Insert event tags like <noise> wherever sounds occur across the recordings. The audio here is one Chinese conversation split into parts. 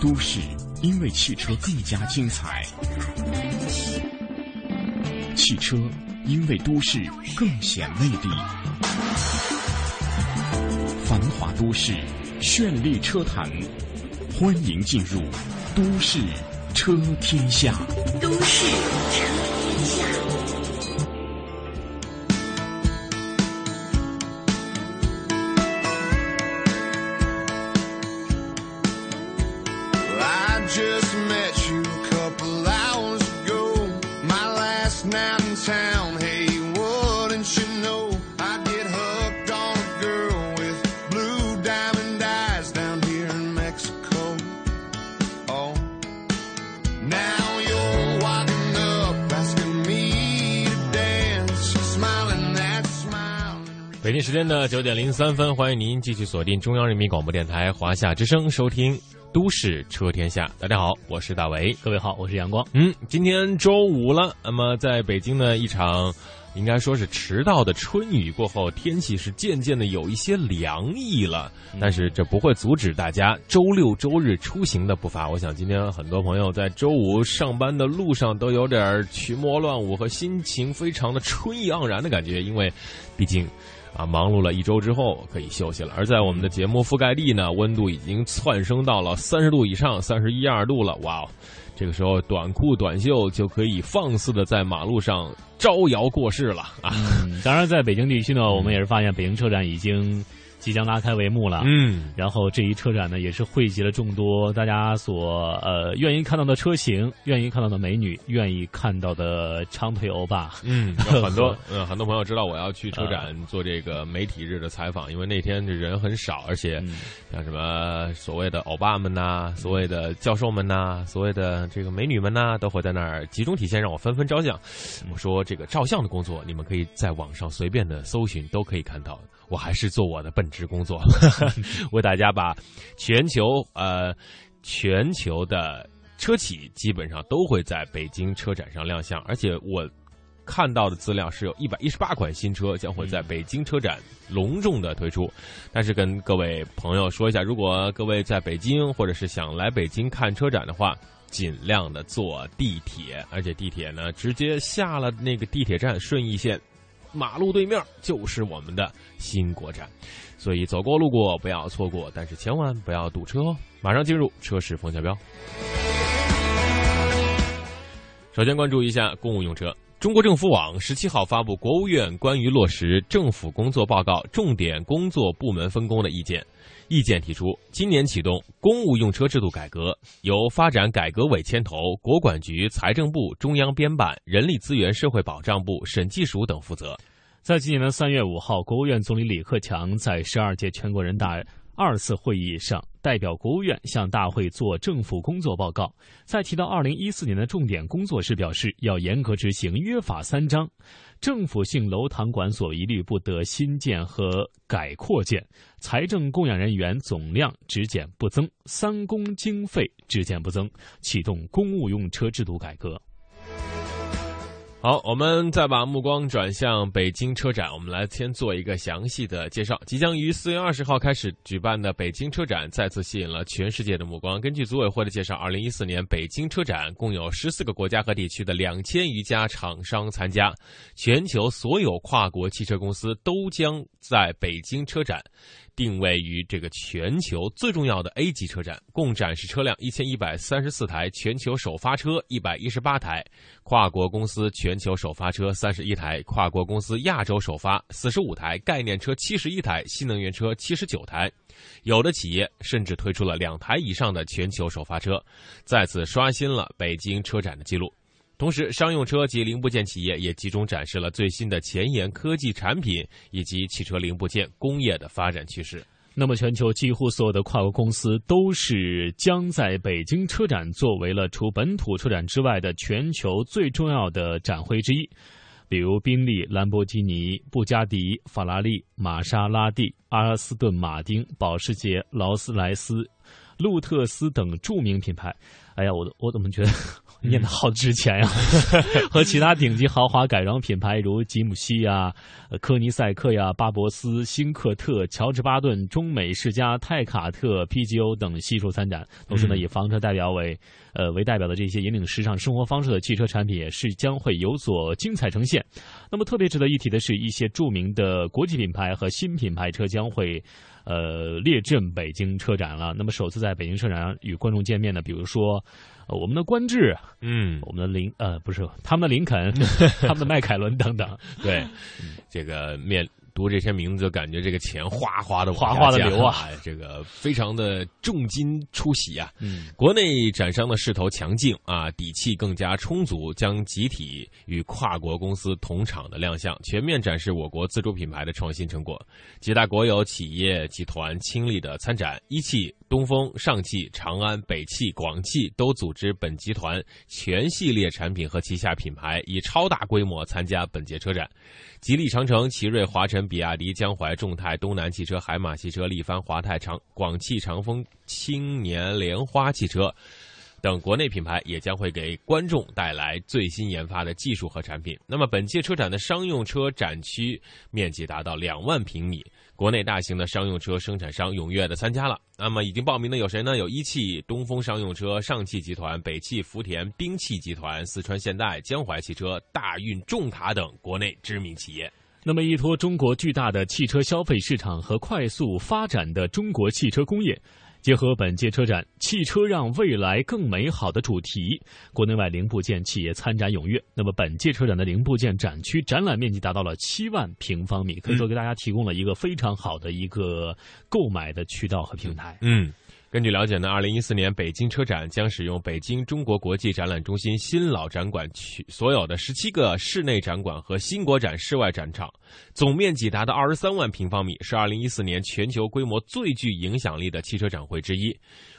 都市因为汽车更加精彩，汽车因为都市更显魅力。繁华都市，绚丽车坛，欢迎进入《都市车天下》。都市车天下。九点零三分，欢迎您继续锁定中央人民广播电台华夏之声，收听《都市车天下》。大家好，我是大为，各位好，我是阳光。嗯，今天周五了，那么在北京呢，一场应该说是迟到的春雨过后，天气是渐渐的有一些凉意了。但是这不会阻止大家周六周日出行的步伐。我想今天很多朋友在周五上班的路上都有点群魔乱舞和心情非常的春意盎然的感觉，因为毕竟。啊，忙碌了一周之后可以休息了。而在我们的节目覆盖地呢，温度已经窜升到了三十度以上，三十一二度了。哇哦，这个时候短裤短袖就可以放肆的在马路上招摇过市了啊！当然，在北京地区呢，我们也是发现北京车展已经。即将拉开帷幕了，嗯，然后这一车展呢，也是汇集了众多大家所呃愿意看到的车型，愿意看到的美女，愿意看到的长腿欧巴，嗯，有很多，<laughs> 嗯，很多朋友知道我要去车展做这个媒体日的采访，因为那天的人很少，而且像什么所谓的欧巴们呐，所谓的教授们呐，所谓的这个美女们呐，都会在那儿集中体现，让我纷纷照相。我说这个照相的工作，你们可以在网上随便的搜寻，都可以看到。我还是做我的本职工作，<laughs> 为大家把全球呃全球的车企基本上都会在北京车展上亮相，而且我看到的资料是有一百一十八款新车将会在北京车展隆重的推出。但是跟各位朋友说一下，如果各位在北京或者是想来北京看车展的话，尽量的坐地铁，而且地铁呢直接下了那个地铁站顺义线。马路对面就是我们的新国展，所以走过路过不要错过，但是千万不要堵车哦！马上进入车市风向标。首先关注一下公务用车，中国政府网十七号发布国务院关于落实政府工作报告重点工作部门分工的意见。意见提出，今年启动公务用车制度改革，由发展改革委牵头，国管局、财政部、中央编办，人力资源社会保障部、审计署等负责。在今年的三月五号，国务院总理李克强在十二届全国人大二次会议上，代表国务院向大会做政府工作报告。在提到二零一四年的重点工作时，表示要严格执行约法三章。政府性楼堂馆所一律不得新建和改扩建，财政供养人员总量只减不增，三公经费只减不增，启动公务用车制度改革。好，我们再把目光转向北京车展，我们来先做一个详细的介绍。即将于四月二十号开始举办的北京车展，再次吸引了全世界的目光。根据组委会的介绍，二零一四年北京车展共有十四个国家和地区的两千余家厂商参加，全球所有跨国汽车公司都将在北京车展。定位于这个全球最重要的 A 级车展，共展示车辆一千一百三十四台，全球首发车一百一十八台，跨国公司全球首发车三十一台，跨国公司亚洲首发四十五台，概念车七十一台，新能源车七十九台，有的企业甚至推出了两台以上的全球首发车，再次刷新了北京车展的记录。同时，商用车及零部件企业也集中展示了最新的前沿科技产品以及汽车零部件工业的发展趋势。那么，全球几乎所有的跨国公司都是将在北京车展作为了除本土车展之外的全球最重要的展会之一，比如宾利、兰博基尼、布加迪、法拉利、玛莎拉蒂、阿斯顿马丁、保时捷、劳斯莱斯、路特斯等著名品牌。哎呀，我我怎么觉得 <laughs> 念的好值钱呀？<laughs> 和其他顶级豪华改装品牌如吉姆西呀、科尼赛克呀、巴博斯、新克特、乔治巴顿、中美世家、泰卡特、PGO 等悉数参展。同时呢，以房车代表为呃为代表的这些引领时尚生活方式的汽车产品也是将会有所精彩呈现。那么特别值得一提的是，一些著名的国际品牌和新品牌车将会。呃，列阵北京车展了。那么首次在北京车展上与观众见面的，比如说，呃、我们的观致，嗯，我们的林呃不是他们的林肯，<laughs> 他们的迈凯伦等等。对，<laughs> 这个面。读这些名字就感觉这个钱哗哗的哗哗的流啊，这个非常的重金出席啊。嗯，国内展商的势头强劲啊，底气更加充足，将集体与跨国公司同场的亮相，全面展示我国自主品牌的创新成果。几大国有企业集团倾力的参展，一汽、东风、上汽、长安、北汽、广汽都组织本集团全系列产品和旗下品牌以超大规模参加本届车展。吉利、长城、奇瑞、华晨、比亚迪、江淮、众泰、东南汽车、海马汽车、力帆、华泰、长广汽、长丰、青年莲花汽车等国内品牌也将会给观众带来最新研发的技术和产品。那么，本届车展的商用车展区面积达到两万平米，国内大型的商用车生产商踊跃的参加了。那么，已经报名的有谁呢？有一汽、东风商用车、上汽集团、北汽福田、兵器集团、四川现代、江淮汽车、大运重卡等国内知名企业。那么，依托中国巨大的汽车消费市场和快速发展的中国汽车工业，结合本届车展“汽车让未来更美好”的主题，国内外零部件企业参展踊跃。那么，本届车展的零部件展区展览面积达到了七万平方米，可以说给大家提供了一个非常好的一个购买的渠道和平台。嗯。根据了解呢，二零一四年北京车展将使用北京中国国际展览中心新老展馆区所有的十七个室内展馆和新国展室外展场，总面积达到二十三万平方米，是二零一四年全球规模最具影响力的汽车展会之一。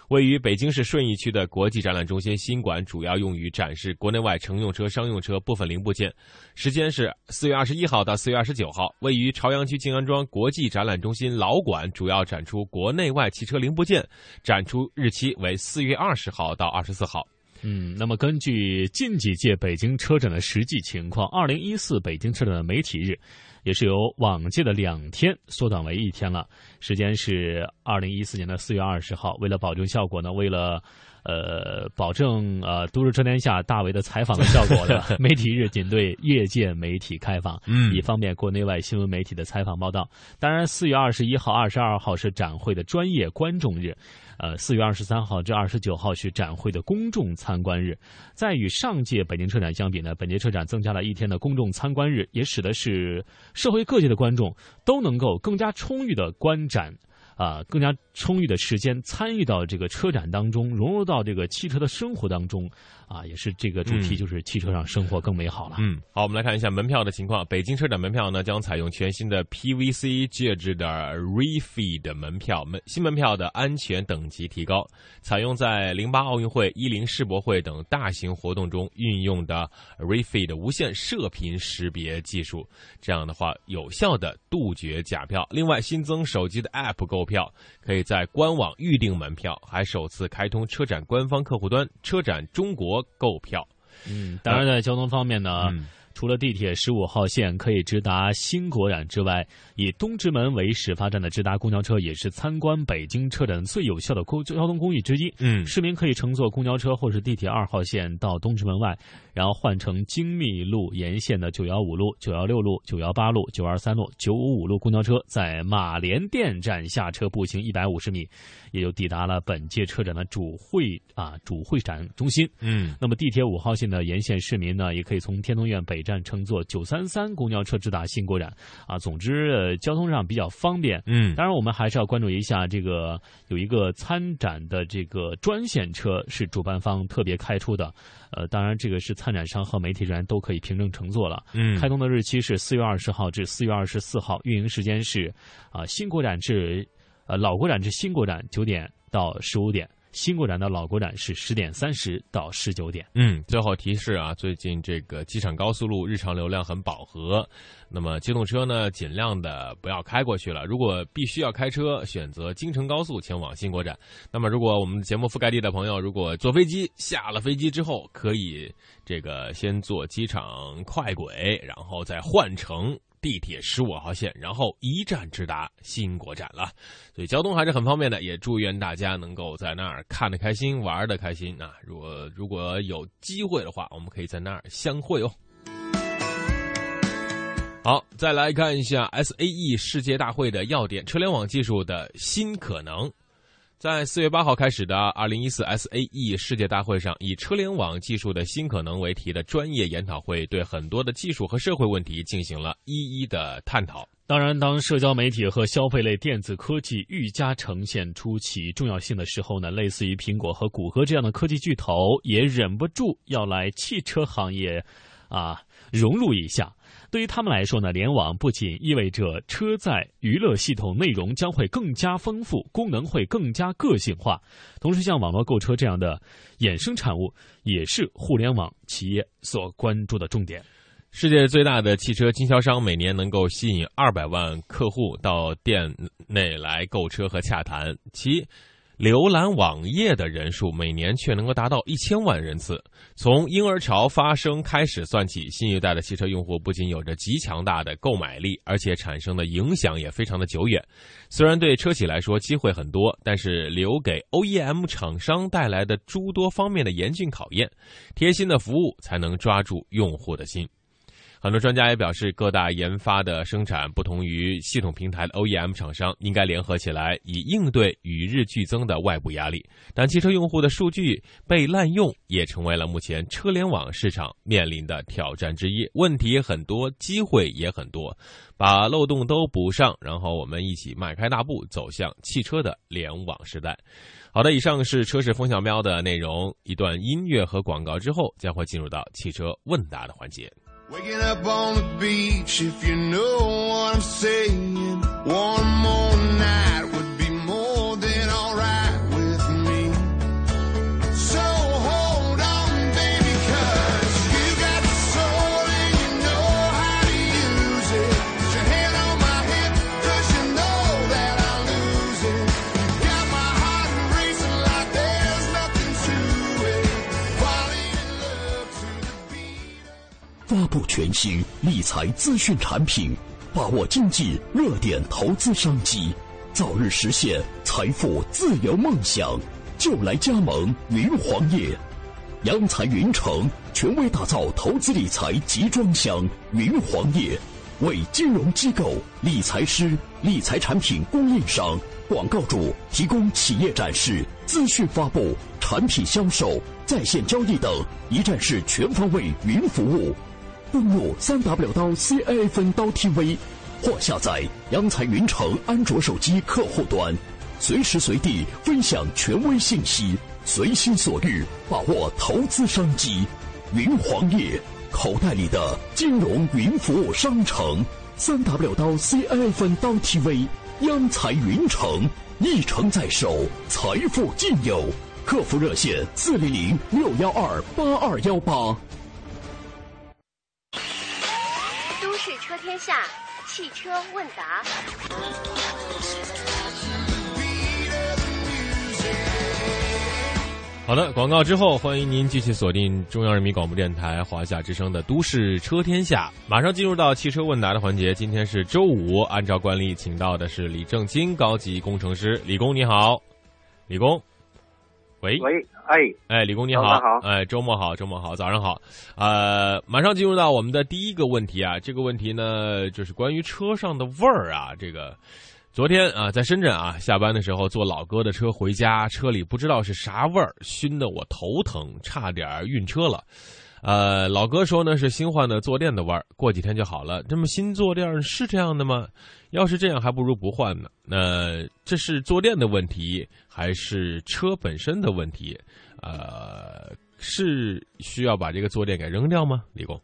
位于北京市顺义区的国际展览中心新馆主要用于展示国内外乘用车、商用车部分零部件，时间是四月二十一号到四月二十九号。位于朝阳区静安庄国际展览中心老馆主要展出国内外汽车零部件，展出日期为四月二十号到二十四号。嗯，那么根据近几届北京车展的实际情况，二零一四北京车展的媒体日。也是由往届的两天缩短为一天了，时间是二零一四年的四月二十号。为了保证效果呢，为了呃保证呃都市车天下大为的采访的效果呢，<laughs> 媒体日仅对业界媒体开放，嗯，以方便国内外新闻媒体的采访报道。当然，四月二十一号、二十二号是展会的专业观众日。呃，四月二十三号至二十九号是展会的公众参观日，在与上届北京车展相比呢，本届车展增加了一天的公众参观日，也使得是社会各界的观众都能够更加充裕的观展。啊，更加充裕的时间参与到这个车展当中，融入到这个汽车的生活当中，啊，也是这个主题，就是汽车让生活更美好了。嗯，好，我们来看一下门票的情况。北京车展门票呢，将采用全新的 PVC 介质的 refit 门票，门新门票的安全等级提高，采用在零八奥运会、一零世博会等大型活动中运用的 refit 无线射频识别技术，这样的话有效的杜绝假票。另外，新增手机的 App 购。票可以在官网预订门票，还首次开通车展官方客户端“车展中国”购票。嗯，当然，在交通方面呢。除了地铁十五号线可以直达新国展之外，以东直门为始发站的直达公交车也是参观北京车展最有效的公交通工具之一。嗯，市民可以乘坐公交车或是地铁二号线到东直门外，然后换乘精密路沿线的九幺五路、九幺六路、九幺八路、九二三路、九五五路公交车，在马连店站下车，步行一百五十米，也就抵达了本届车展的主会啊主会展中心。嗯，那么地铁五号线的沿线市民呢，也可以从天通苑北。站乘坐九三三公交车直达新国展，啊，总之呃、交通上比较方便。嗯，当然我们还是要关注一下这个有一个参展的这个专线车是主办方特别开出的，呃，当然这个是参展商和媒体人员都可以凭证乘坐了。嗯，开通的日期是四月二十号至四月二十四号，运营时间是啊新国展至呃老国展至新国展九点到十五点。新国展的老国展是十点三十到十九点。嗯，最后提示啊，最近这个机场高速路日常流量很饱和，那么机动车呢，尽量的不要开过去了。如果必须要开车，选择京承高速前往新国展。那么，如果我们节目覆盖地的朋友，如果坐飞机下了飞机之后，可以这个先坐机场快轨，然后再换乘。地铁十五号线，然后一站直达新国展了，所以交通还是很方便的。也祝愿大家能够在那儿看得开心，玩的开心啊！如果如果有机会的话，我们可以在那儿相会哦。好，再来看一下 S A E 世界大会的要点：车联网技术的新可能。在四月八号开始的二零一四 SAE 世界大会上，以“车联网技术的新可能”为题的专业研讨会，对很多的技术和社会问题进行了一一的探讨。当然，当社交媒体和消费类电子科技愈加呈现出其重要性的时候呢，类似于苹果和谷歌这样的科技巨头，也忍不住要来汽车行业，啊，融入一下。对于他们来说呢，联网不仅意味着车载娱乐系统内容将会更加丰富，功能会更加个性化，同时像网络购车这样的衍生产物，也是互联网企业所关注的重点。世界最大的汽车经销商每年能够吸引二百万客户到店内来购车和洽谈，其。浏览网页的人数每年却能够达到一千万人次。从婴儿潮发生开始算起，新一代的汽车用户不仅有着极强大的购买力，而且产生的影响也非常的久远。虽然对车企来说机会很多，但是留给 OEM 厂商带来的诸多方面的严峻考验，贴心的服务才能抓住用户的心。很多专家也表示，各大研发的生产不同于系统平台的 OEM 厂商应该联合起来，以应对与日俱增的外部压力。但汽车用户的数据被滥用，也成为了目前车联网市场面临的挑战之一。问题很多，机会也很多，把漏洞都补上，然后我们一起迈开大步走向汽车的联网时代。好的，以上是车市风向标的内容。一段音乐和广告之后，将会进入到汽车问答的环节。Waking up on the beach, if you know what I'm saying. 发布全新理财资讯产品，把握经济热点投资商机，早日实现财富自由梦想，就来加盟云黄业，央财云城权威打造投资理财集装箱云黄业，为金融机构、理财师、理财产品供应商、广告主提供企业展示、资讯发布、产品销售、在线交易等一站式全方位云服务。登录三 W 刀 C A F N 刀 TV，或下载央财云城安卓手机客户端，随时随地分享权威信息，随心所欲把握投资商机。云黄页，口袋里的金融云服务商城。三 W 刀 C A F N 刀 TV，央财云城，一城在手，财富尽有。客服热线：四零零六幺二八二幺八。车天下汽车问答。好的，广告之后，欢迎您继续锁定中央人民广播电台华夏之声的《都市车天下》，马上进入到汽车问答的环节。今天是周五，按照惯例，请到的是李正金高级工程师，李工你好，李工。喂喂，哎哎，李工你好，好，哎，周末好，周末好，早上好，呃，马上进入到我们的第一个问题啊，这个问题呢，就是关于车上的味儿啊，这个，昨天啊，在深圳啊，下班的时候坐老哥的车回家，车里不知道是啥味儿，熏得我头疼，差点晕车了。呃，老哥说呢是新换的坐垫的味儿，过几天就好了。这么新坐垫是这样的吗？要是这样，还不如不换呢。那这是坐垫的问题，还是车本身的问题？呃，是需要把这个坐垫给扔掉吗？李工？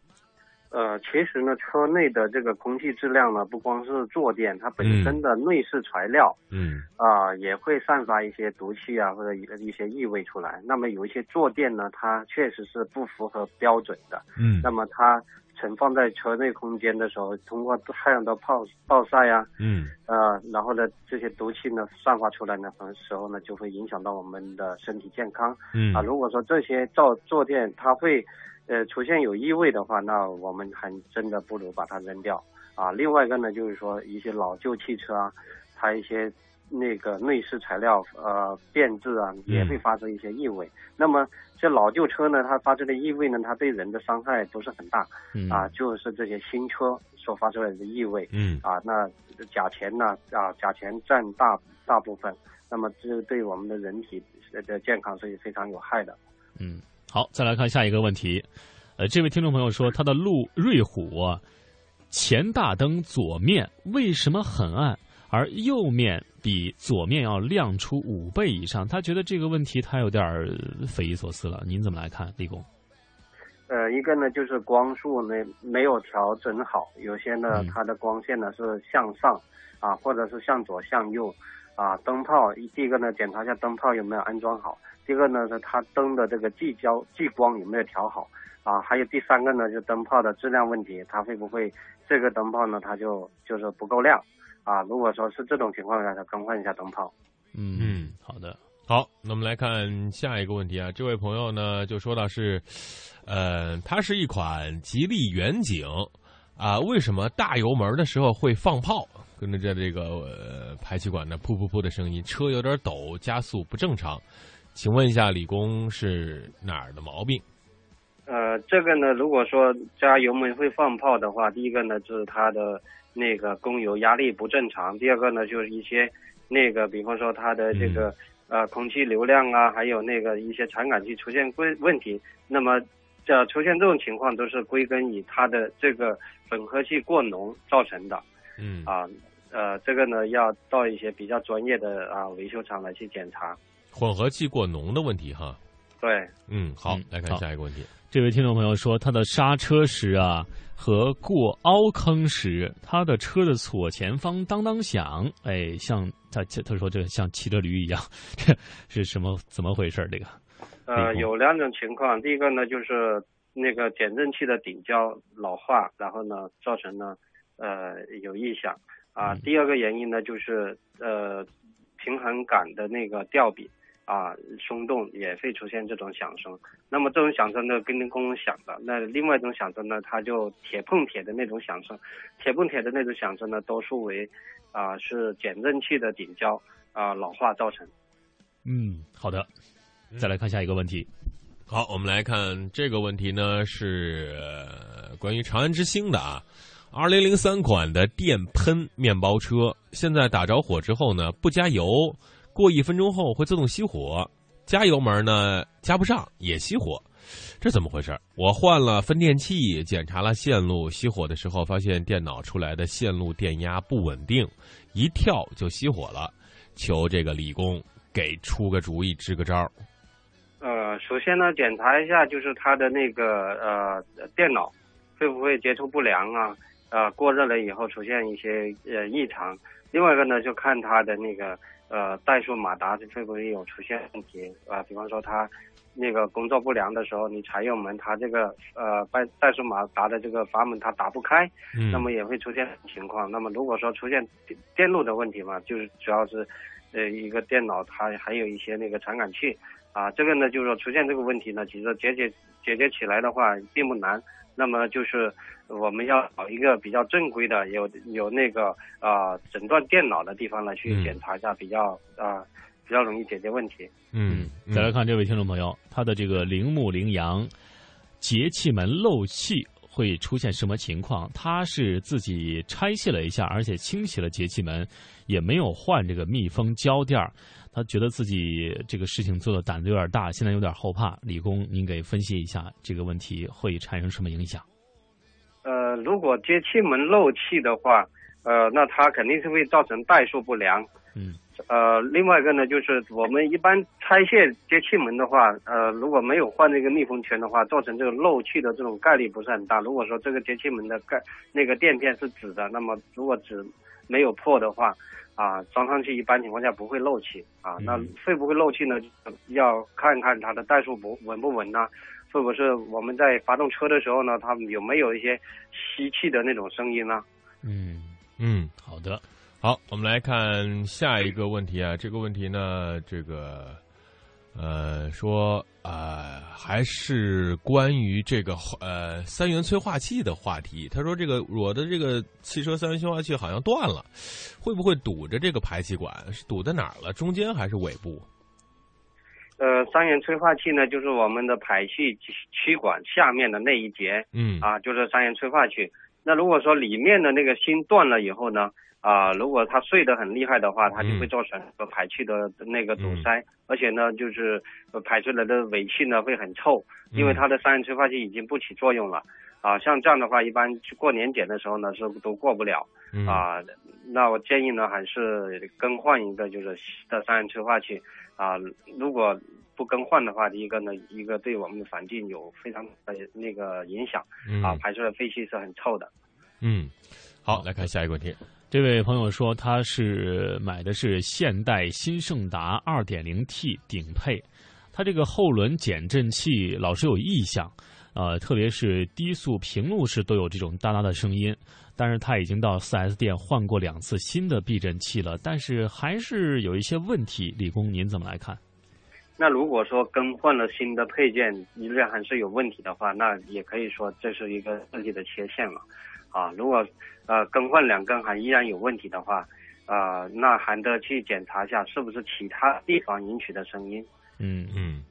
呃，其实呢，车内的这个空气质量呢，不光是坐垫，它本身的内饰材料，嗯啊、也会散发一些毒气啊，或者一一些异味出来。那么有一些坐垫呢，它确实是不符合标准的。嗯那么它存放在车内空间的时候，通过太阳的暴暴晒啊，嗯呃，然后呢，这些毒气呢散发出来呢，的时候呢，就会影响到我们的身体健康。嗯啊，如果说这些坐坐垫它会呃出现有异味的话，那我们还真的不如把它扔掉啊。另外一个呢，就是说一些老旧汽车啊，它一些那个内饰材料呃变质啊，也会发生一些异味。那么这老旧车呢，它发出的异味呢，它对人的伤害不是很大、嗯啊，就是这些新车所发出来的异味。嗯啊，那甲醛呢啊，甲醛占大大部分，那么这对我们的人体的健康是非常有害的。嗯，好，再来看下一个问题。呃，这位听众朋友说，他的路瑞虎啊，前大灯左面为什么很暗，而右面比左面要亮出五倍以上？他觉得这个问题他有点匪夷所思了。您怎么来看，立工？呃，一个呢就是光束呢没有调整好，有些呢嗯它的光线呢是向上啊，或者是向左向右啊。灯泡第一个呢检查一下灯泡有没有安装好，第二个呢是它灯的这个聚焦聚光有没有调好啊，还有第三个呢就灯泡的质量问题，它会不会这个灯泡呢它就就是不够亮啊？如果说是这种情况下，它更换一下灯泡。嗯嗯好的。好，那我们来看下一个问题啊，这位朋友呢就说到是，呃，它是一款吉利远景啊，为什么大油门的时候会放炮，跟着这这个呃排气管的噗噗噗的声音，车有点抖，加速不正常，请问一下李工是哪儿的毛病？呃，这个呢，如果说加油门会放炮的话，第一个呢就是它的那个供油压力不正常，第二个呢就是一些那个，比方说它的这个、呃空气流量啊，还有那个一些传感器出现问问题，那么这出现这种情况都是归根于它的这个混合气过浓造成的嗯啊。呃，这个呢要到一些比较专业的啊维修厂来去检查。混合气过浓的问题哈。对，嗯，好嗯，来看下一个问题。这位听众朋友说，他的刹车时啊和过凹坑时，他的车的左前方当当响，哎，像他他说这像骑着驴一样，这是什么怎么回事？这个呃，有两种情况，第一个呢就是那个减震器的顶胶老化，然后呢造成呢呃有异响啊。嗯第二个原因呢就是呃平衡杆的那个吊臂啊松动也会出现这种响声。那么这种响声呢跟跟公响的，那另外一种响声呢它就铁碰铁的那种响声，铁碰铁的那种响声呢多数为啊是减震器的顶胶啊老化造成。嗯，好的，再来看下一个问题。好，我们来看这个问题呢，是呃关于长安之星的啊。二零零三款的电喷面包车，现在打着火之后呢，不加油，过一分钟后会自动熄火；加油门呢，加不上也熄火，这怎么回事？我换了分电器，检查了线路，熄火的时候发现电脑出来的线路电压不稳定，一跳就熄火了。求这个李工给出个主意，支个招。呃，首先呢，检查一下就是它的那个呃电脑会不会接触不良啊，呃过热了以后出现一些呃异常。另外一个呢，就看它的那个呃怠速马达会不会有出现问题啊、比方说它那个工作不良的时候，你踩油门，它这个呃怠怠速马达的这个阀门它打不开，嗯，那么也会出现情况。那么如果说出现电电路的问题嘛，就是主要是呃一个电脑它还有一些那个传感器啊，这个呢就是说出现这个问题呢，其实解决解决起来的话并不难。那么就是我们要找一个比较正规的，有有那个啊诊断电脑的地方来去嗯检查一下，比较啊比较容易解决问题。嗯，再来看这位听众朋友，他的这个铃木羚羊节气门漏气会出现什么情况？他是自己拆卸了一下，而且清洗了节气门，也没有换这个密封胶垫儿。他觉得自己这个事情做的胆子有点大，现在有点后怕。李工，您给分析一下这个问题会产生什么影响？呃，如果节气门漏气的话，呃，那它肯定是会造成怠速不良。嗯，呃，另外一个呢，就是我们一般拆卸节气门的话，呃，如果没有换那个密封圈的话，造成这个漏气的这种概率不是很大。如果说这个节气门的盖那个垫片是纸的，那么如果纸没有破的话，啊，装上去一般情况下不会漏气啊。那会不会漏气呢？要看看它的怠速不稳不稳呢？会不会是我们在发动车的时候呢，它有没有一些吸气的那种声音呢？嗯嗯，好的。好，我们来看下一个问题啊。这个问题呢，这个呃说啊，还是关于这个呃三元催化器的话题。他说，这个我的这个汽车三元催化器好像断了，会不会堵着这个排气管？是堵在哪儿了？中间还是尾部？呃，三元催化器呢，就是我们的排气气管下面的那一节，嗯啊，就是三元催化器。那如果说里面的那个芯断了以后呢，啊，如果它碎得很厉害的话，它就会造成排气的那个堵塞，而且呢，就是排出来的尾气呢会很臭，因为它的三元催化器已经不起作用了。啊，像这样的话，一般去过年检的时候呢是都过不了。啊，那我建议呢还是更换一个就是的三元催化器。啊，如果不更换的话，第一个呢，一个对我们的环境有非常的那个影响，啊，排出的废气是很臭的。嗯，好，来看下一个问题。这位朋友说他是买的是现代新胜达 2.0T 顶配，他这个后轮减震器老是有异响，呃，特别是低速平路时都有这种哒哒的声音。但是他已经到 4S 店换过两次新的避震器了，但是还是有一些问题。李工，您怎么来看？那如果说更换了新的配件，依然还是有问题的话，那也可以说这是一个设计的缺陷了，啊，如果呃更换两根还依然有问题的话，呃，那还得去检查一下是不是其他地方引起的声音。嗯嗯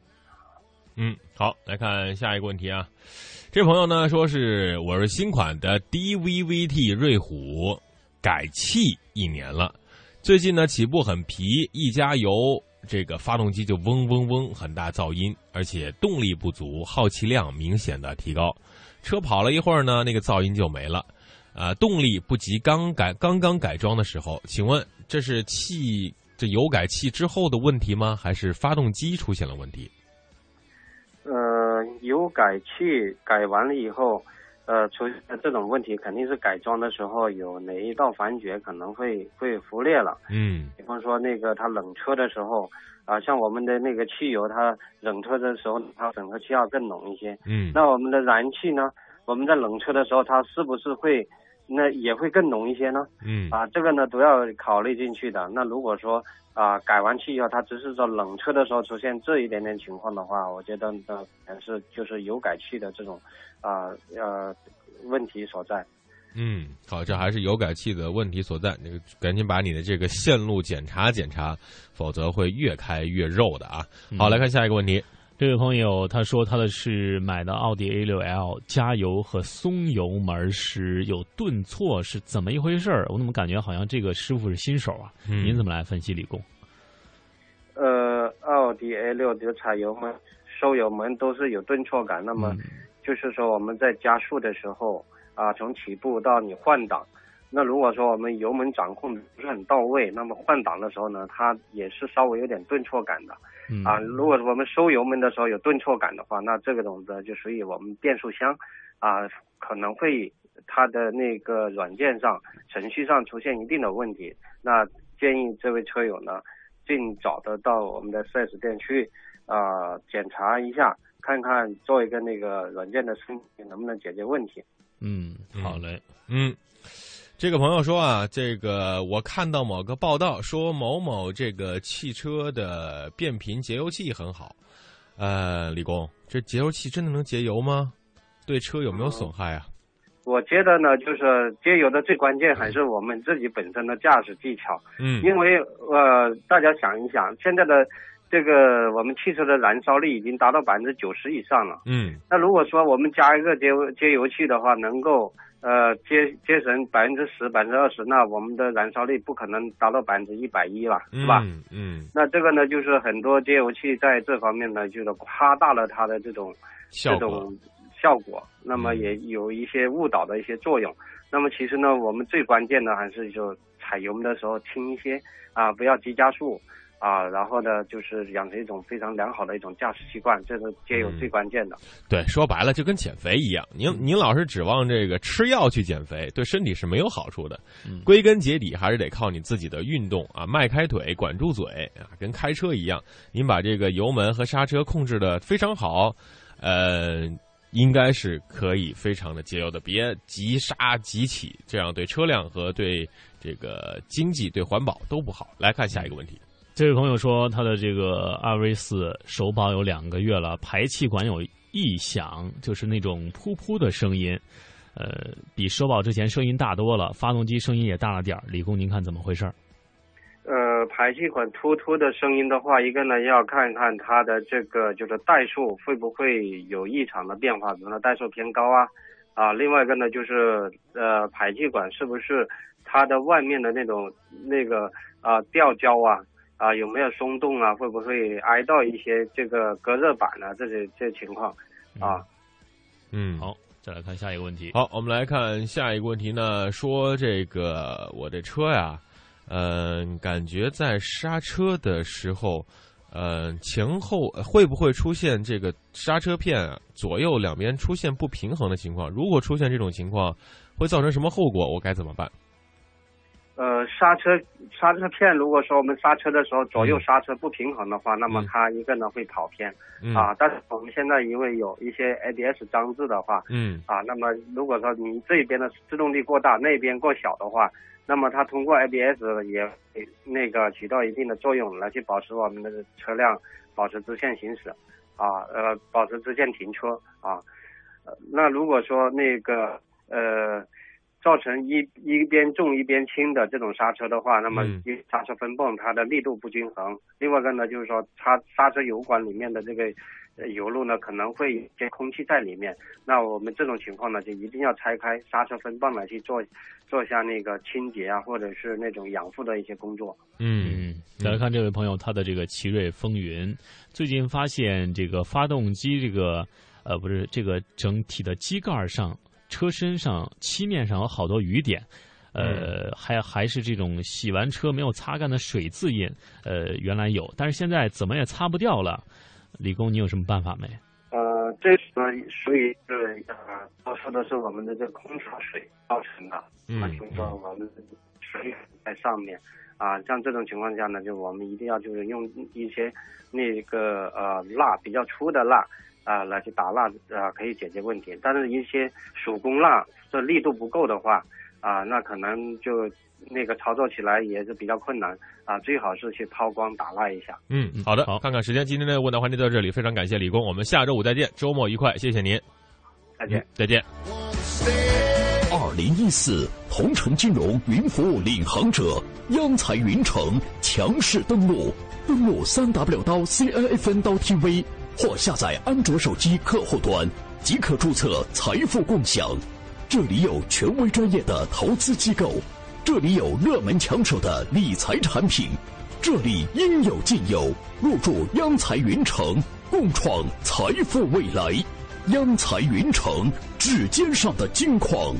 嗯，好，来看下一个问题啊，这朋友呢说是我是新款的 DVVT 瑞虎改气一年了，最近呢起步很皮，一加油。这个发动机就嗡嗡嗡，很大噪音，而且动力不足，耗气量明显的提高。车跑了一会儿呢，那个噪音就没了，啊，动力不及刚改刚刚改装的时候。请问这是气这油改气之后的问题吗？还是发动机出现了问题？呃，油改气改完了以后。呃，出现这种问题肯定是改装的时候有哪一道环节可能会会忽略了。嗯，比方说那个它冷车的时候，啊，像我们的那个汽油，它冷车的时候它整个气要更浓一些。嗯，那我们的燃气呢？我们在冷车的时候，它是不是会那也会更浓一些呢？嗯，啊，这个呢都要考虑进去的。那如果说啊改完气以后，它只是说冷车的时候出现这一点点情况的话，我觉得呢还是就是油改气的这种。啊呃，问题所在。嗯，好，这还是油改气的问题所在。那个，赶紧把你的这个线路检查检查，否则会越开越肉的啊。好，来看下一个问题。这位朋友他说他的是买的奥迪 A 六 L，加油和松油门时有顿挫，是怎么一回事儿？我怎么感觉好像这个师傅是新手啊？您怎么来分析，理工？呃，奥迪 A 六的踩油门、收油门都是有顿挫感，那么。就是说我们在加速的时候啊，从起步到你换挡，那如果说我们油门掌控不是很到位，那么换挡的时候呢，它也是稍微有点顿挫感的。啊，如果我们收油门的时候有顿挫感的话，那这个种子就属于我们变速箱啊可能会它的那个软件上、程序上出现一定的问题。那建议这位车友呢，尽早的到我们的 4S 店去啊检查一下。看看做一个那个软件的升级能不能解决问题？嗯，好嘞。嗯，这个朋友说啊，这个我看到某个报道说某某这个汽车的变频节油器很好。呃，李工，这节油器真的能节油吗？对车有没有损害啊？我觉得呢，就是节油的最关键还是我们自己本身的驾驶技巧。嗯，因为呃，大家想一想，现在的。这个我们汽车的燃烧率已经达到百分之九十以上了。嗯，那如果说我们加一个节节油器的话，能够呃节节省百分之十、百分之二十，那我们的燃烧率不可能达到百分之一百一了，是吧？嗯嗯。那这个呢，就是很多节油器在这方面呢，就是夸大了它的这种这种效果，那么也有一些误导的一些作用。那么其实呢，我们最关键的还是就踩油门的时候轻一些啊，不要急加速。啊，然后呢，就是养成一种非常良好的一种驾驶习惯，这是皆有最关键的。对，说白了就跟减肥一样，您您老是指望这个吃药去减肥，对身体是没有好处的。归根结底还是得靠你自己的运动啊，迈开腿，管住嘴啊，跟开车一样，您把这个油门和刹车控制的非常好，呃，应该是可以非常的节油的。别急刹急起，这样对车辆和对这个经济、对环保都不好。来看下一个问题。这位朋友说，他的这个二 V 四首保有两个月了，排气管有异响，就是那种噗噗的声音，呃，比首保之前声音大多了，发动机声音也大了点儿。李工，您看怎么回事？呃，排气管突突的声音的话，一个呢要看看它的这个就是怠速会不会有异常的变化，比如说怠速偏高啊，啊，另外一个呢就是呃排气管是不是它的外面的那种那个啊吊胶啊。啊，有没有松动啊？会不会挨到一些这个隔热板啊？这些这情况啊？嗯，好，再来看下一个问题。好，我们来看下一个问题呢。说这个我这车呀，嗯，感觉在刹车的时候，呃，前后会不会出现这个刹车片左右两边出现不平衡的情况？如果出现这种情况，会造成什么后果？我该怎么办？呃，刹车刹车片，如果说我们刹车的时候左右刹车不平衡的话，那么它一个呢会跑偏，啊，但是我们现在因为有一些 ABS 装置的话，嗯，啊，那么如果说你这边的制动力过大，那边过小的话，那么它通过 ABS 也那个起到一定的作用，来去保持我们的车辆保持直线行驶，啊，呃，保持直线停车，啊，那如果说那个呃。造成一一边重一边轻的这种刹车的话，那么刹车分泵它的力度不均衡。另外一个呢，就是说刹刹车油管里面的这个油路呢，可能会有些空气在里面。那我们这种情况呢，就一定要拆开刹车分泵来去做做一下那个清洁啊，或者是那种养护的一些工作。嗯，再来看这位朋友，他的这个奇瑞风云，最近发现这个发动机这个呃不是这个整体的机盖上。车身上漆面上有好多雨点，呃，还还是这种洗完车没有擦干的水渍印，呃，原来有，但是现在怎么也擦不掉了。李工，你有什么办法没？呃，这呢属于是呃，多数都是我们的这空调水造成的。嗯。就是说我们水在上面啊，像这种情况下呢，就我们一定要就是用一些那个呃蜡比较粗的蜡。啊，来去打蜡啊，可以解决问题。但是，一些手工蜡这力度不够的话，啊，那可能就那个操作起来也是比较困难啊。最好是去抛光打蜡一下。嗯，好的，好，看看时间，今天的问答环节到这里，非常感谢李工，我们下周五再见，周末愉快，谢谢您，再见，再见。二零一四同城金融云服务领航者央财云城强势登陆，登陆三 W 刀 C N F N 刀 T V。或下载安卓手机客户端即可注册财富共享。这里有权威专业的投资机构，这里有热门抢手的理财产品，这里应有尽有。入驻央财云城，共创财富未来。央财云城，指尖上的金矿。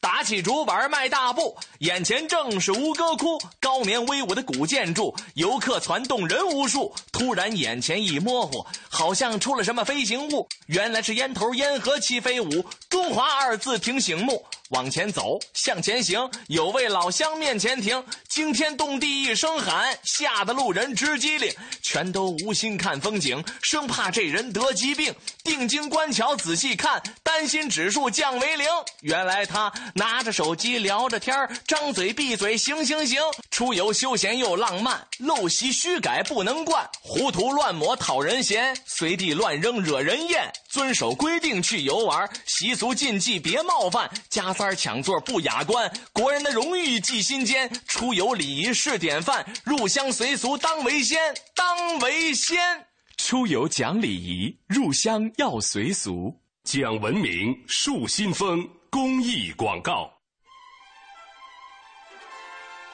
打起竹板迈大步，眼前正是吴哥窟，高棉威武的古建筑，游客攒动人无数。突然眼前一模糊，好像出了什么飞行物，原来是烟头烟盒齐飞舞，中华二字挺醒目。往前走，向前行，有位老乡面前停，惊天动地一声喊，吓得路人直机灵，全都无心看风景，生怕这人得疾病。定睛观瞧，仔细看，担心指数降为零。原来他拿着手机聊着天张嘴闭嘴行行行。出游休闲又浪漫，陋习虚改不能惯，糊涂乱抹讨人嫌，随地乱扔惹人厌。遵守规定去游玩，习俗禁忌别冒犯，加塞抢座不雅观，国人的荣誉记心间。出游礼仪是典范，入乡随俗当为先，当为先。出游讲礼仪，入乡要随俗，讲文明树新风公益广告。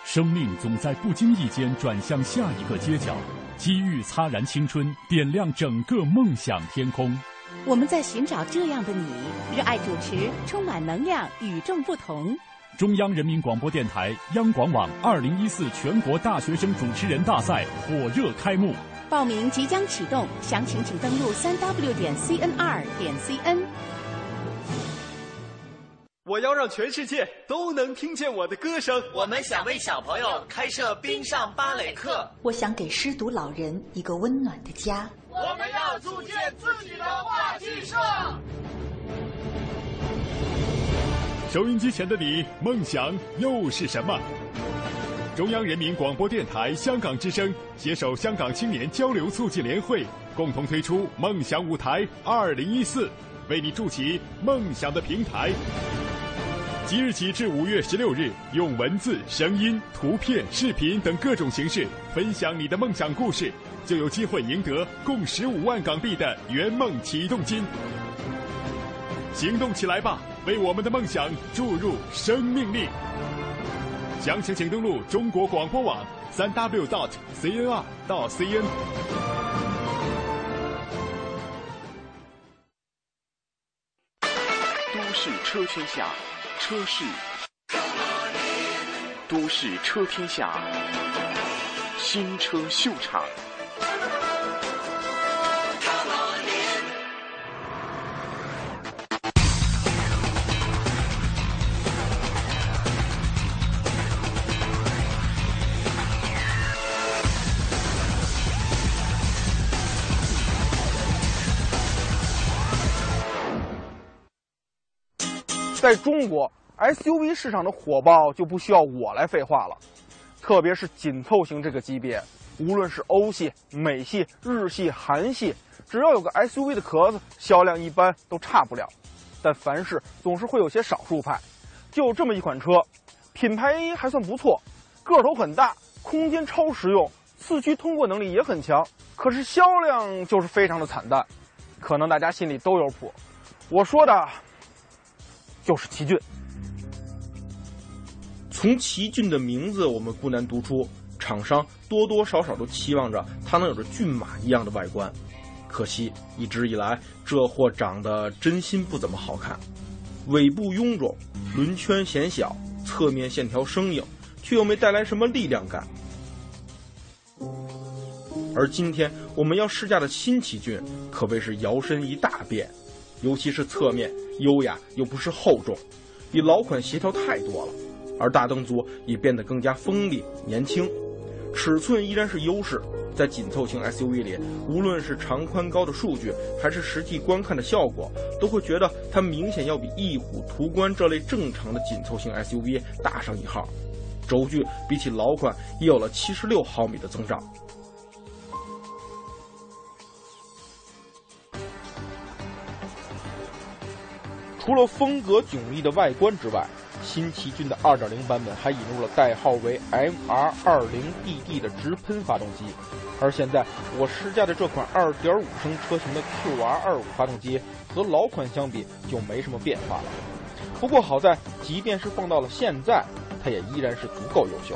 生命总在不经意间转向下一个街角，机遇擦燃青春，点亮整个梦想天空。我们在寻找这样的你，热爱主持，充满能量，与众不同。中央人民广播电台央广网二零一四全国大学生主持人大赛火热开幕，报名即将启动，详情请登录三 w 点 cnr 点 cn。我要让全世界都能听见我的歌声。我们想为小朋友开设冰上芭蕾课。我想给失独老人一个温暖的家。我们要组建自己的话剧社。收音机前的你，梦想又是什么？中央人民广播电台香港之声携手香港青年交流促进联会，共同推出“梦想舞台二零一四”，为你筑起梦想的平台。即日起至五月十六日，用文字、声音、图片、视频等各种形式分享你的梦想故事，就有机会赢得共十五万港币的圆梦启动金。行动起来吧！为我们的梦想注入生命力。详情请登录中国广播网三 w dot cnr 到 cn。都市车天下，车市。都市车天下，新车秀场。在中国，SUV 市场的火爆就不需要我来废话了。特别是紧凑型这个级别，无论是欧系、美系、日系、韩系，只要有个 SUV 的壳子，销量一般都差不了。但凡事总是会有些少数派，就这么一款车，品牌还算不错，个头很大，空间超实用，四驱通过能力也很强，可是销量就是非常的惨淡。可能大家心里都有谱，我说的。就是奇骏。从奇骏的名字，我们不难读出，厂商多多少少都期望着它能有着骏马一样的外观。可惜，一直以来这货长得真心不怎么好看，尾部臃肿，轮圈显小，侧面线条生硬，却又没带来什么力量感。而今天我们要试驾的新奇骏，可谓是摇身一大变，尤其是侧面。优雅又不失厚重，比老款协调太多了，而大灯组也变得更加锋利年轻，尺寸依然是优势。在紧凑型 SUV 里，无论是长宽高的数据，还是实际观看的效果，都会觉得它明显要比翼虎、途观这类正常的紧凑型 SUV 大上一号。轴距比起老款也有了七十六毫米的增长。除了风格迥异的外观之外，新奇骏的2.0版本还引入了代号为 MR20DD 的直喷发动机，而现在我试驾的这款2.5升车型的 QR25 发动机和老款相比就没什么变化了。不过好在，即便是放到了现在，它也依然是足够优秀。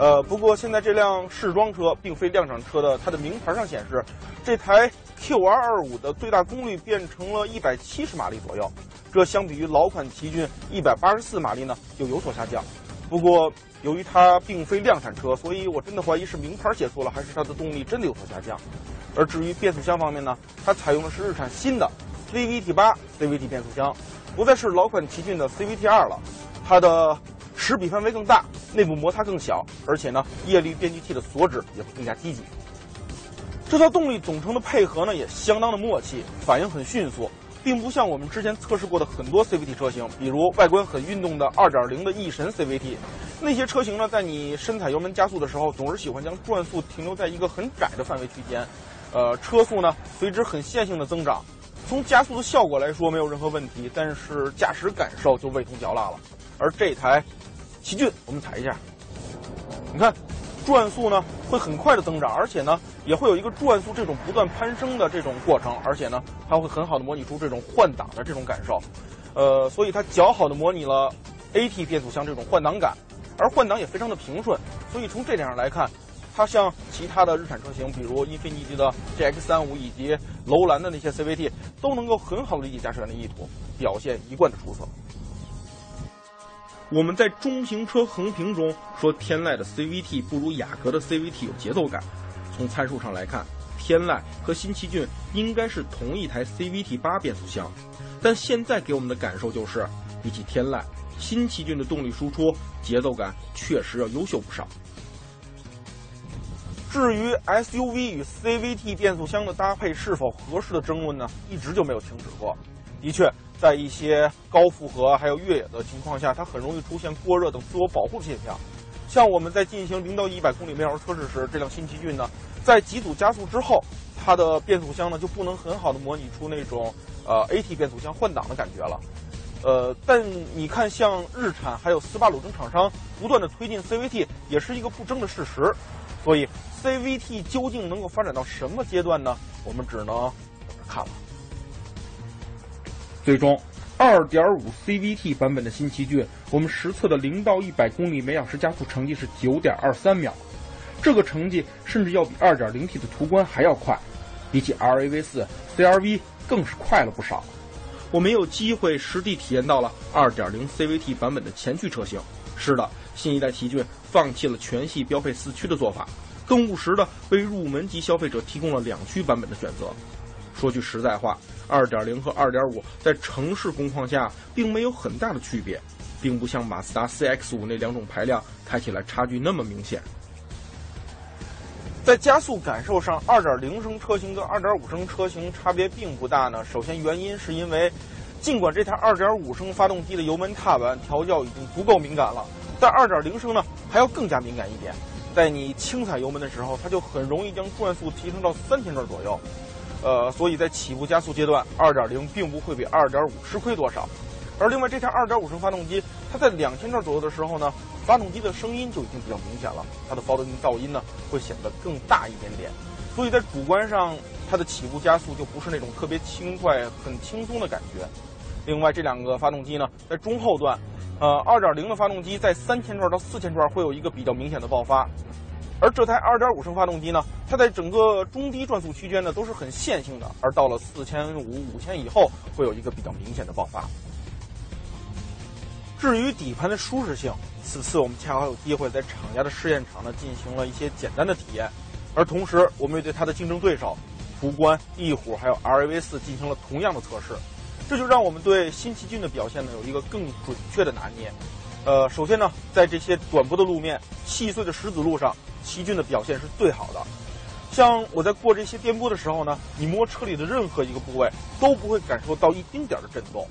呃，不过现在这辆试装车并非量产车的，它的名牌上显示，这台 QR25 的最大功率变成了一百七十马力左右，这相比于老款奇骏一百八十四马力呢，就有所下降。不过由于它并非量产车，所以我真的怀疑是名牌写错了，还是它的动力真的有所下降。而至于变速箱方面呢，它采用的是日产新的 CVT 八 CVT 变速箱，不再是老款奇骏的 CVT 二了，它的。齿比范围更大，内部摩擦更小，而且呢，液力变矩器的锁止也会更加积极。这套动力总成的配合呢，也相当的默契，反应很迅速，并不像我们之前测试过的很多 CVT 车型，比如外观很运动的2.0的翼神 CVT，那些车型呢，在你深踩油门加速的时候，总是喜欢将转速停留在一个很窄的范围区间，呃，车速呢随之很线性的增长。从加速的效果来说没有任何问题，但是驾驶感受就味同嚼蜡了。而这台。奇骏，我们踩一下，你看，转速呢会很快的增长，而且呢也会有一个转速这种不断攀升的这种过程，而且呢它会很好的模拟出这种换挡的这种感受，呃，所以它较好的模拟了 AT 变速箱这种换挡感，而换挡也非常的平顺，所以从这点上来看，它像其他的日产车型，比如英菲尼迪的 GX35 以及楼兰的那些 CVT，都能够很好的理解驾驶员的意图，表现一贯的出色。我们在中型车横屏中说天籁的 CVT 不如雅阁的 CVT 有节奏感。从参数上来看，天籁和新奇骏应该是同一台 CVT 八变速箱，但现在给我们的感受就是，比起天籁，新奇骏的动力输出节奏感确实要优秀不少。至于 SUV 与 CVT 变速箱的搭配是否合适的争论呢，一直就没有停止过。的确，在一些高负荷还有越野的情况下，它很容易出现过热等自我保护现象。像我们在进行零到一百公里每小时测试时，这辆新奇骏呢，在几组加速之后，它的变速箱呢就不能很好的模拟出那种呃 AT 变速箱换挡的感觉了。呃，但你看，像日产还有斯巴鲁等厂商不断的推进 CVT，也是一个不争的事实。所以。CVT 究竟能够发展到什么阶段呢？我们只能等着看了。最终，2.5 CVT 版本的新奇骏，我们实测的零到一百公里每小时加速成绩是9.23秒，这个成绩甚至要比 2.0T 的途观还要快，比起 RAV4、CRV 更是快了不少。我们有机会实地体验到了2.0 CVT 版本的前驱车型。是的，新一代奇骏放弃了全系标配四驱的做法。更务实的为入门级消费者提供了两驱版本的选择。说句实在话，2.0和2.5在城市工况下并没有很大的区别，并不像马自达 CX-5 那两种排量开起来差距那么明显。在加速感受上，2.0升车型跟2.5升车型差别并不大呢。首先原因是因为，尽管这台2.5升发动机的油门踏板调教已经足够敏感了，但2.0升呢还要更加敏感一点。在你轻踩油门的时候，它就很容易将转速提升到三千转左右，呃，所以在起步加速阶段，2.0并不会比2.5吃亏多少。而另外，这台2.5升发动机，它在两千转左右的时候呢，发动机的声音就已经比较明显了，它的发动机噪音呢会显得更大一点点，所以在主观上，它的起步加速就不是那种特别轻快、很轻松的感觉。另外，这两个发动机呢，在中后段。呃，二点零的发动机在三千转到四千转会有一个比较明显的爆发，而这台二点五升发动机呢，它在整个中低转速区间呢都是很线性的，而到了四千五、五千以后会有一个比较明显的爆发。至于底盘的舒适性，此次我们恰好有机会在厂家的试验场呢进行了一些简单的体验，而同时我们也对它的竞争对手途观、翼虎还有 RAV 四进行了同样的测试。这就让我们对新奇骏的表现呢有一个更准确的拿捏。呃，首先呢，在这些短坡的路面、细碎的石子路上，奇骏的表现是最好的。像我在过这些颠簸的时候呢，你摸车里的任何一个部位都不会感受到一丁点儿的震动。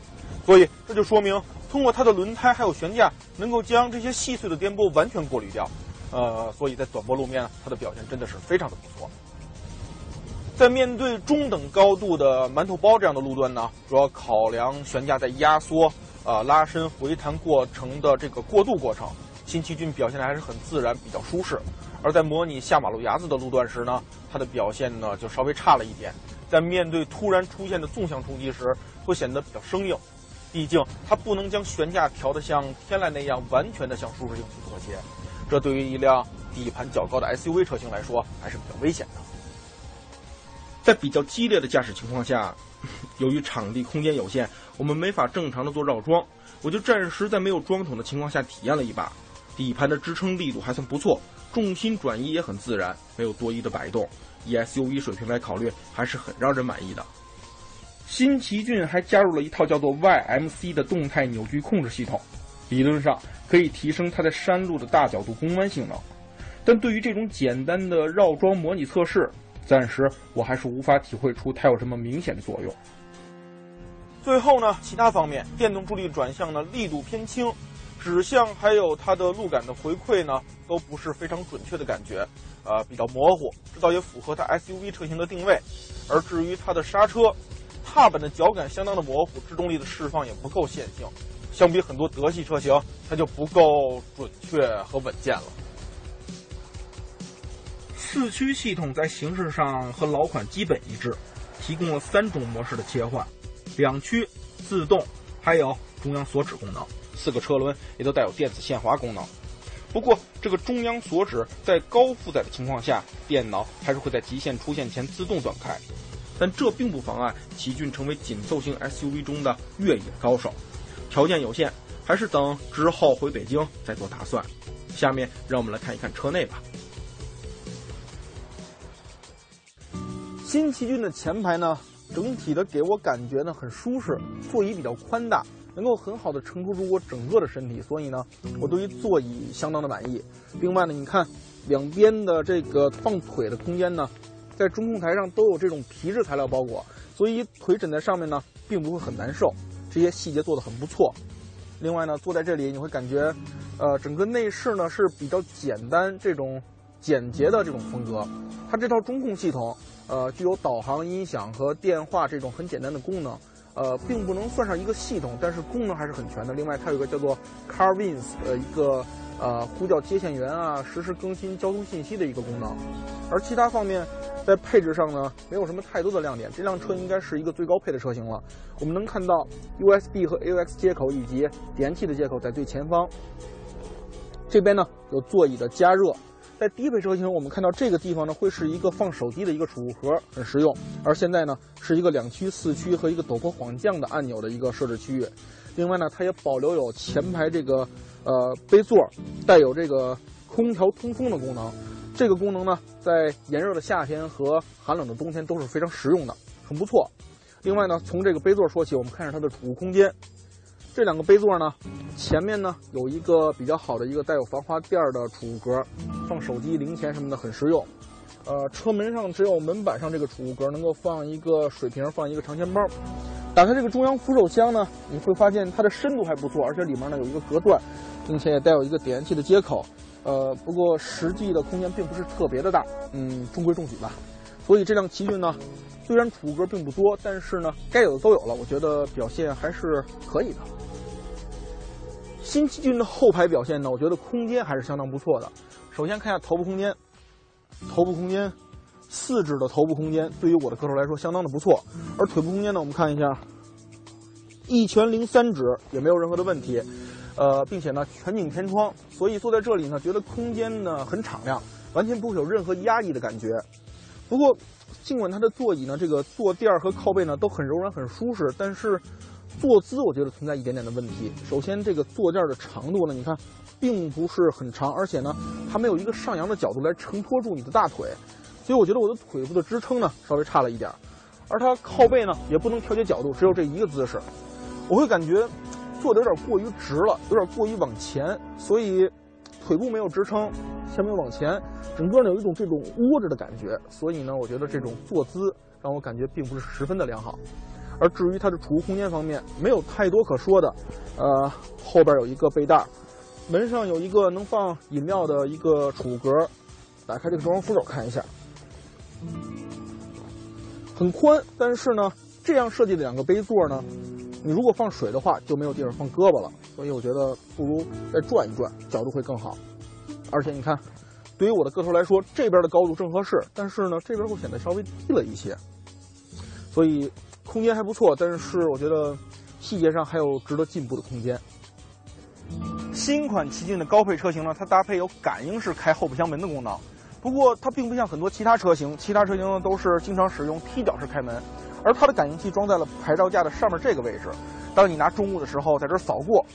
所以这就说明，通过它的轮胎还有悬架，能够将这些细碎的颠簸完全过滤掉。呃，所以在短波路面，它的表现真的是非常的不错。在面对中等高度的馒头包这样的路段呢，主要考量悬架在压缩、呃拉伸、回弹过程的这个过渡过程。新奇骏表现的还是很自然，比较舒适。而在模拟下马路牙子的路段时呢，它的表现呢就稍微差了一点。在面对突然出现的纵向冲击时，会显得比较生硬。毕竟它不能将悬架调得像天籁那样完全的向舒适性去妥协，这对于一辆底盘较高的 SUV 车型来说还是比较危险的。在比较激烈的驾驶情况下，<laughs> 由于场地空间有限，我们没法正常的做绕桩，我就暂时在没有桩桶的情况下体验了一把。底盘的支撑力度还算不错，重心转移也很自然，没有多余的摆动。以 SUV 水平来考虑，还是很让人满意的。新奇骏还加入了一套叫做 YMC 的动态扭矩控制系统，理论上可以提升它在山路的大角度攻弯性能，但对于这种简单的绕桩模拟测试。暂时我还是无法体会出它有什么明显的作用。最后呢，其他方面，电动助力转向呢力度偏轻，指向还有它的路感的回馈呢都不是非常准确的感觉，呃，比较模糊，这倒也符合它 SUV 车型的定位。而至于它的刹车，踏板的脚感相当的模糊，制动力的释放也不够线性，相比很多德系车型，它就不够准确和稳健了。四驱系统在形式上和老款基本一致，提供了三种模式的切换，两驱、自动，还有中央锁止功能。四个车轮也都带有电子限滑功能。不过，这个中央锁止在高负载的情况下，电脑还是会在极限出现前自动断开。但这并不妨碍奇骏成为紧凑型 SUV 中的越野高手。条件有限，还是等之后回北京再做打算？下面让我们来看一看车内吧。新奇骏的前排呢，整体的给我感觉呢很舒适，座椅比较宽大，能够很好的承托住我整个的身体，所以呢，我对于座椅相当的满意。另外呢，你看两边的这个放腿的空间呢，在中控台上都有这种皮质材料包裹，所以腿枕在上面呢，并不会很难受。这些细节做得很不错。另外呢，坐在这里你会感觉，呃，整个内饰呢是比较简单、这种简洁的这种风格。它这套中控系统，呃，具有导航、音响和电话这种很简单的功能，呃，并不能算上一个系统，但是功能还是很全的。另外，它有一个叫做 CarWings 的一个。呃，呼叫接线员啊，实时更新交通信息的一个功能，而其他方面在配置上呢，没有什么太多的亮点。这辆车应该是一个最高配的车型了。我们能看到 USB 和 AUX 接口以及点气的接口在最前方。这边呢有座椅的加热，在低配车型我们看到这个地方呢会是一个放手机的一个储物盒，很实用。而现在呢是一个两驱、四驱和一个陡坡缓降的按钮的一个设置区域。另外呢，它也保留有前排这个。呃，杯座带有这个空调通风的功能，这个功能呢，在炎热的夏天和寒冷的冬天都是非常实用的，很不错。另外呢，从这个杯座说起，我们看一下它的储物空间。这两个杯座呢，前面呢有一个比较好的一个带有防滑垫的储物格，放手机、零钱什么的很实用。呃，车门上只有门板上这个储物格能够放一个水瓶，放一个长钱包。打开这个中央扶手箱呢，你会发现它的深度还不错，而且里面呢有一个隔断。并且也带有一个点烟器的接口，呃，不过实际的空间并不是特别的大，嗯，中规中矩吧。所以这辆奇骏呢，虽然储物格并不多，但是呢，该有的都有了，我觉得表现还是可以的。新奇骏的后排表现呢，我觉得空间还是相当不错的。首先看一下头部空间，头部空间，四指的头部空间对于我的个头来说相当的不错。而腿部空间呢，我们看一下，一拳零三指也没有任何的问题。呃，并且呢，全景天窗，所以坐在这里呢，觉得空间呢很敞亮，完全不会有任何压抑的感觉。不过，尽管它的座椅呢，这个坐垫和靠背呢都很柔软、很舒适，但是坐姿我觉得存在一点点的问题。首先，这个坐垫的长度呢，你看，并不是很长，而且呢，它没有一个上扬的角度来承托住你的大腿，所以我觉得我的腿部的支撑呢稍微差了一点。而它靠背呢也不能调节角度，只有这一个姿势，我会感觉。坐的有点过于直了，有点过于往前，所以腿部没有支撑，下面往前，整个呢有一种这种窝着的感觉，所以呢，我觉得这种坐姿让我感觉并不是十分的良好。而至于它的储物空间方面，没有太多可说的。呃，后边有一个背带，门上有一个能放饮料的一个储物格，打开这个中央扶手看一下，很宽，但是呢，这样设计的两个杯座呢。你如果放水的话，就没有地方放胳膊了，所以我觉得不如再转一转，角度会更好。而且你看，对于我的个头来说，这边的高度正合适，但是呢，这边会显得稍微低了一些。所以空间还不错，但是我觉得细节上还有值得进步的空间。新款奇骏的高配车型呢，它搭配有感应式开后备箱门的功能，不过它并不像很多其他车型，其他车型呢都是经常使用踢脚式开门。而它的感应器装在了牌照架的上面这个位置，当你拿重物的时候，在这儿扫过，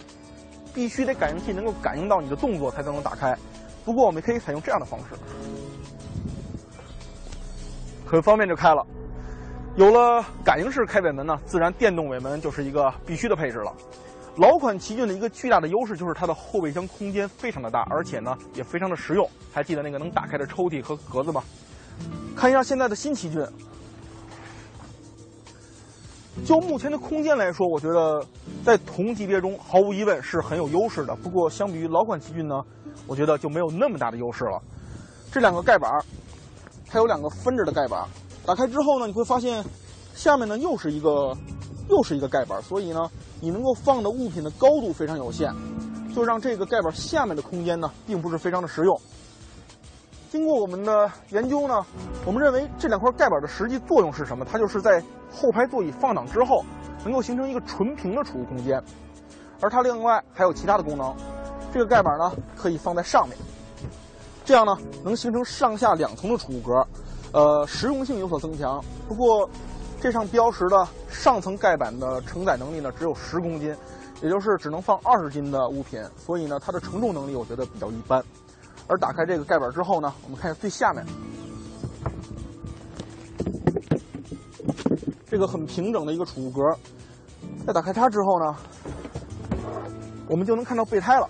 必须得感应器能够感应到你的动作才能打开。不过我们可以采用这样的方式，很方便就开了。有了感应式开尾门呢，自然电动尾门就是一个必须的配置了。老款奇骏的一个巨大的优势就是它的后备箱空间非常的大，而且呢也非常的实用。还记得那个能打开的抽屉和格子吗？看一下现在的新奇骏。就目前的空间来说，我觉得在同级别中毫无疑问是很有优势的。不过，相比于老款奇骏呢，我觉得就没有那么大的优势了。这两个盖板，它有两个分着的盖板，打开之后呢，你会发现下面呢又是一个又是一个盖板，所以呢，你能够放的物品的高度非常有限，就让这个盖板下面的空间呢并不是非常的实用。经过我们的研究呢，我们认为这两块盖板的实际作用是什么？它就是在后排座椅放挡之后，能够形成一个纯平的储物空间。而它另外还有其他的功能，这个盖板呢可以放在上面，这样呢能形成上下两层的储物格，呃，实用性有所增强。不过，这上标识的上层盖板的承载能力呢只有十公斤，也就是只能放二十斤的物品，所以呢，它的承重能力我觉得比较一般。而打开这个盖板之后呢，我们看下最下面，这个很平整的一个储物格。在打开它之后呢，我们就能看到备胎了。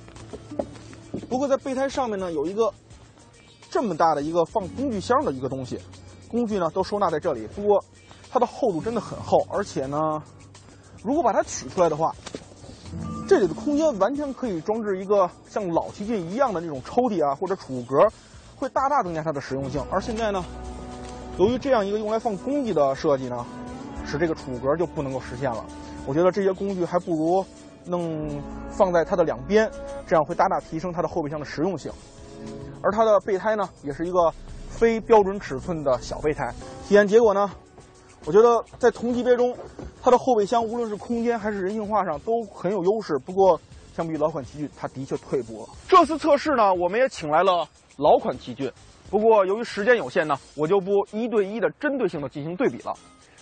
不过在备胎上面呢，有一个这么大的一个放工具箱的一个东西，工具呢都收纳在这里。不过它的厚度真的很厚，而且呢，如果把它取出来的话，这里的空间完全可以装置一个像老奇骏一样的那种抽屉啊，或者储物格，会大大增加它的实用性。而现在呢，由于这样一个用来放工具的设计呢，使这个储物格就不能够实现了。我觉得这些工具还不如弄放在它的两边，这样会大大提升它的后备箱的实用性。而它的备胎呢，也是一个非标准尺寸的小备胎。体验结果呢，我觉得在同级别中。它的后备箱无论是空间还是人性化上都很有优势，不过相比老款奇骏，它的确退步了。这次测试呢，我们也请来了老款奇骏，不过由于时间有限呢，我就不一对一的针对性的进行对比了。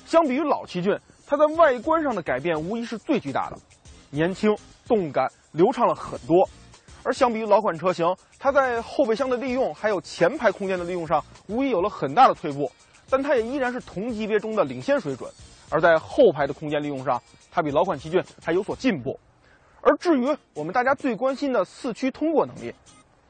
相比于老奇骏，它在外观上的改变无疑是最巨大的，年轻、动感、流畅了很多。而相比于老款车型，它在后备箱的利用还有前排空间的利用上，无疑有了很大的退步，但它也依然是同级别中的领先水准。而在后排的空间利用上，它比老款奇骏还有所进步。而至于我们大家最关心的四驱通过能力，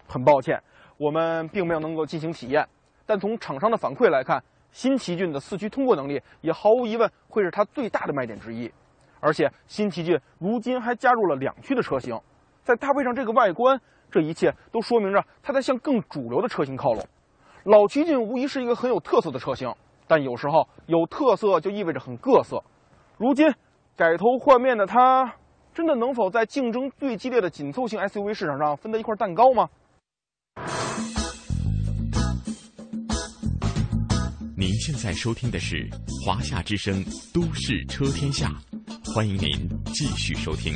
很抱歉，我们并没有能够进行体验。但从厂商的反馈来看，新奇骏的四驱通过能力也毫无疑问会是它最大的卖点之一。而且新奇骏如今还加入了两驱的车型，再搭配上这个外观，这一切都说明着它在向更主流的车型靠拢。老奇骏无疑是一个很有特色的车型。但有时候有特色就意味着很各色。如今改头换面的它，真的能否在竞争最激烈的紧凑型 SUV 市场上分得一块蛋糕吗？您现在收听的是《华夏之声·都市车天下》，欢迎您继续收听。